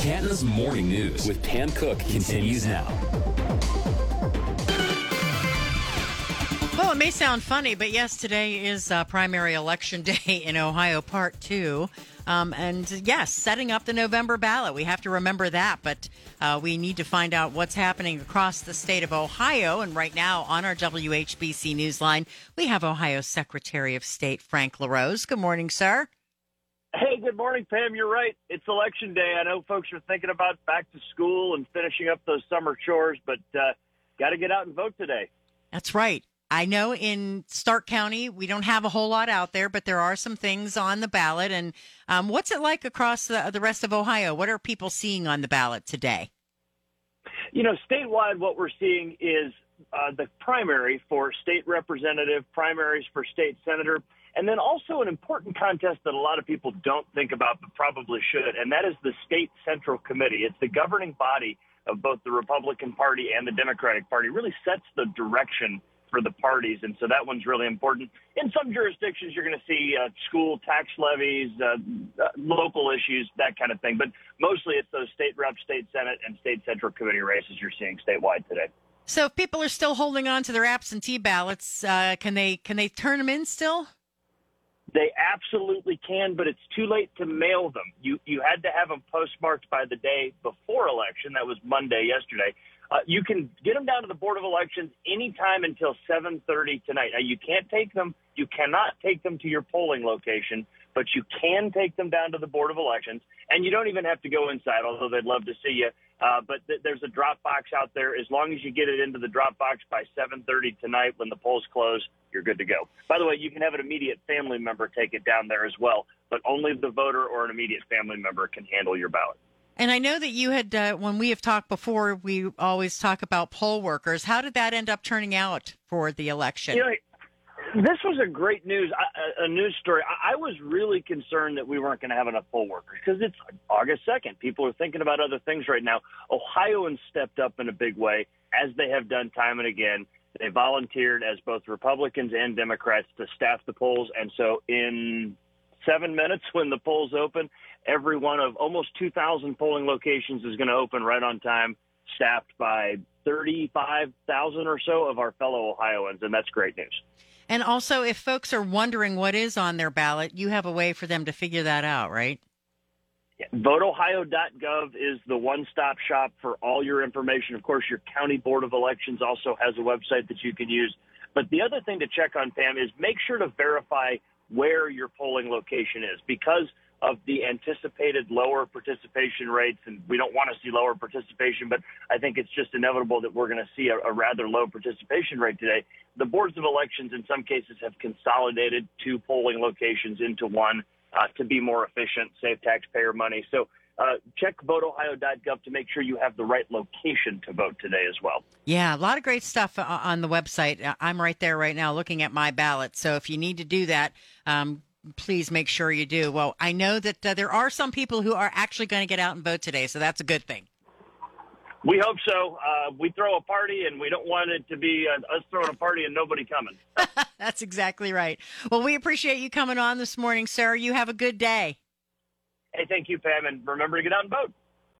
Canton's Morning News with Pam Cook continues now. Well, it may sound funny, but yes, today is uh, primary election day in Ohio, part two. Um, and yes, setting up the November ballot. We have to remember that, but uh, we need to find out what's happening across the state of Ohio. And right now on our WHBC Newsline, we have Ohio Secretary of State Frank LaRose. Good morning, sir. Good morning, Pam. You're right. It's election day. I know folks are thinking about back to school and finishing up those summer chores, but uh, got to get out and vote today. That's right. I know in Stark County we don't have a whole lot out there, but there are some things on the ballot. And um, what's it like across the, the rest of Ohio? What are people seeing on the ballot today? You know, statewide, what we're seeing is uh, the primary for state representative, primaries for state senator, and then also an important contest that a lot of people don't think about but probably should, and that is the state central committee. It's the governing body of both the Republican Party and the Democratic Party. Really sets the direction for the parties, and so that one's really important. In some jurisdictions, you're going to see uh, school tax levies, uh, uh, local issues, that kind of thing. But mostly, it's those state rep, state senate, and state central committee races you're seeing statewide today. So, if people are still holding on to their absentee ballots, uh, can they can they turn them in still? They absolutely can, but it's too late to mail them. You you had to have them postmarked by the day before election. That was Monday yesterday. Uh, you can get them down to the Board of Elections anytime until 7:30 tonight. Now you can't take them. You cannot take them to your polling location, but you can take them down to the Board of Elections, and you don't even have to go inside. Although they'd love to see you. Uh, but th- there's a drop box out there. As long as you get it into the drop box by 7:30 tonight, when the polls close, you're good to go. By the way, you can have an immediate family member take it down there as well, but only the voter or an immediate family member can handle your ballot. And I know that you had, uh, when we have talked before, we always talk about poll workers. How did that end up turning out for the election? You know, this was a great news, a, a news story. I, I was really concerned that we weren't going to have enough poll workers because it's August 2nd. People are thinking about other things right now. Ohioans stepped up in a big way, as they have done time and again. They volunteered as both Republicans and Democrats to staff the polls. And so in seven minutes when the polls open, every one of almost 2,000 polling locations is going to open right on time, staffed by 35,000 or so of our fellow Ohioans, and that's great news. And also, if folks are wondering what is on their ballot, you have a way for them to figure that out, right? Yeah. VoteOhio.gov is the one-stop shop for all your information. Of course, your county board of elections also has a website that you can use. But the other thing to check on, Pam, is make sure to verify where your polling location is because of the anticipated lower participation rates, and we don't want to see lower participation, but I think it's just inevitable that we're going to see a, a rather low participation rate today. The boards of elections, in some cases, have consolidated two polling locations into one uh, to be more efficient, save taxpayer money. So uh, check voteohio.gov to make sure you have the right location to vote today as well. Yeah, a lot of great stuff uh, on the website. Uh, I'm right there right now looking at my ballot. So if you need to do that, um, please make sure you do. Well, I know that uh, there are some people who are actually going to get out and vote today, so that's a good thing. We hope so. Uh, we throw a party, and we don't want it to be uh, us throwing a party and nobody coming. That's exactly right. Well, we appreciate you coming on this morning, sir. You have a good day. Hey, thank you, Pam, and remember to get and vote.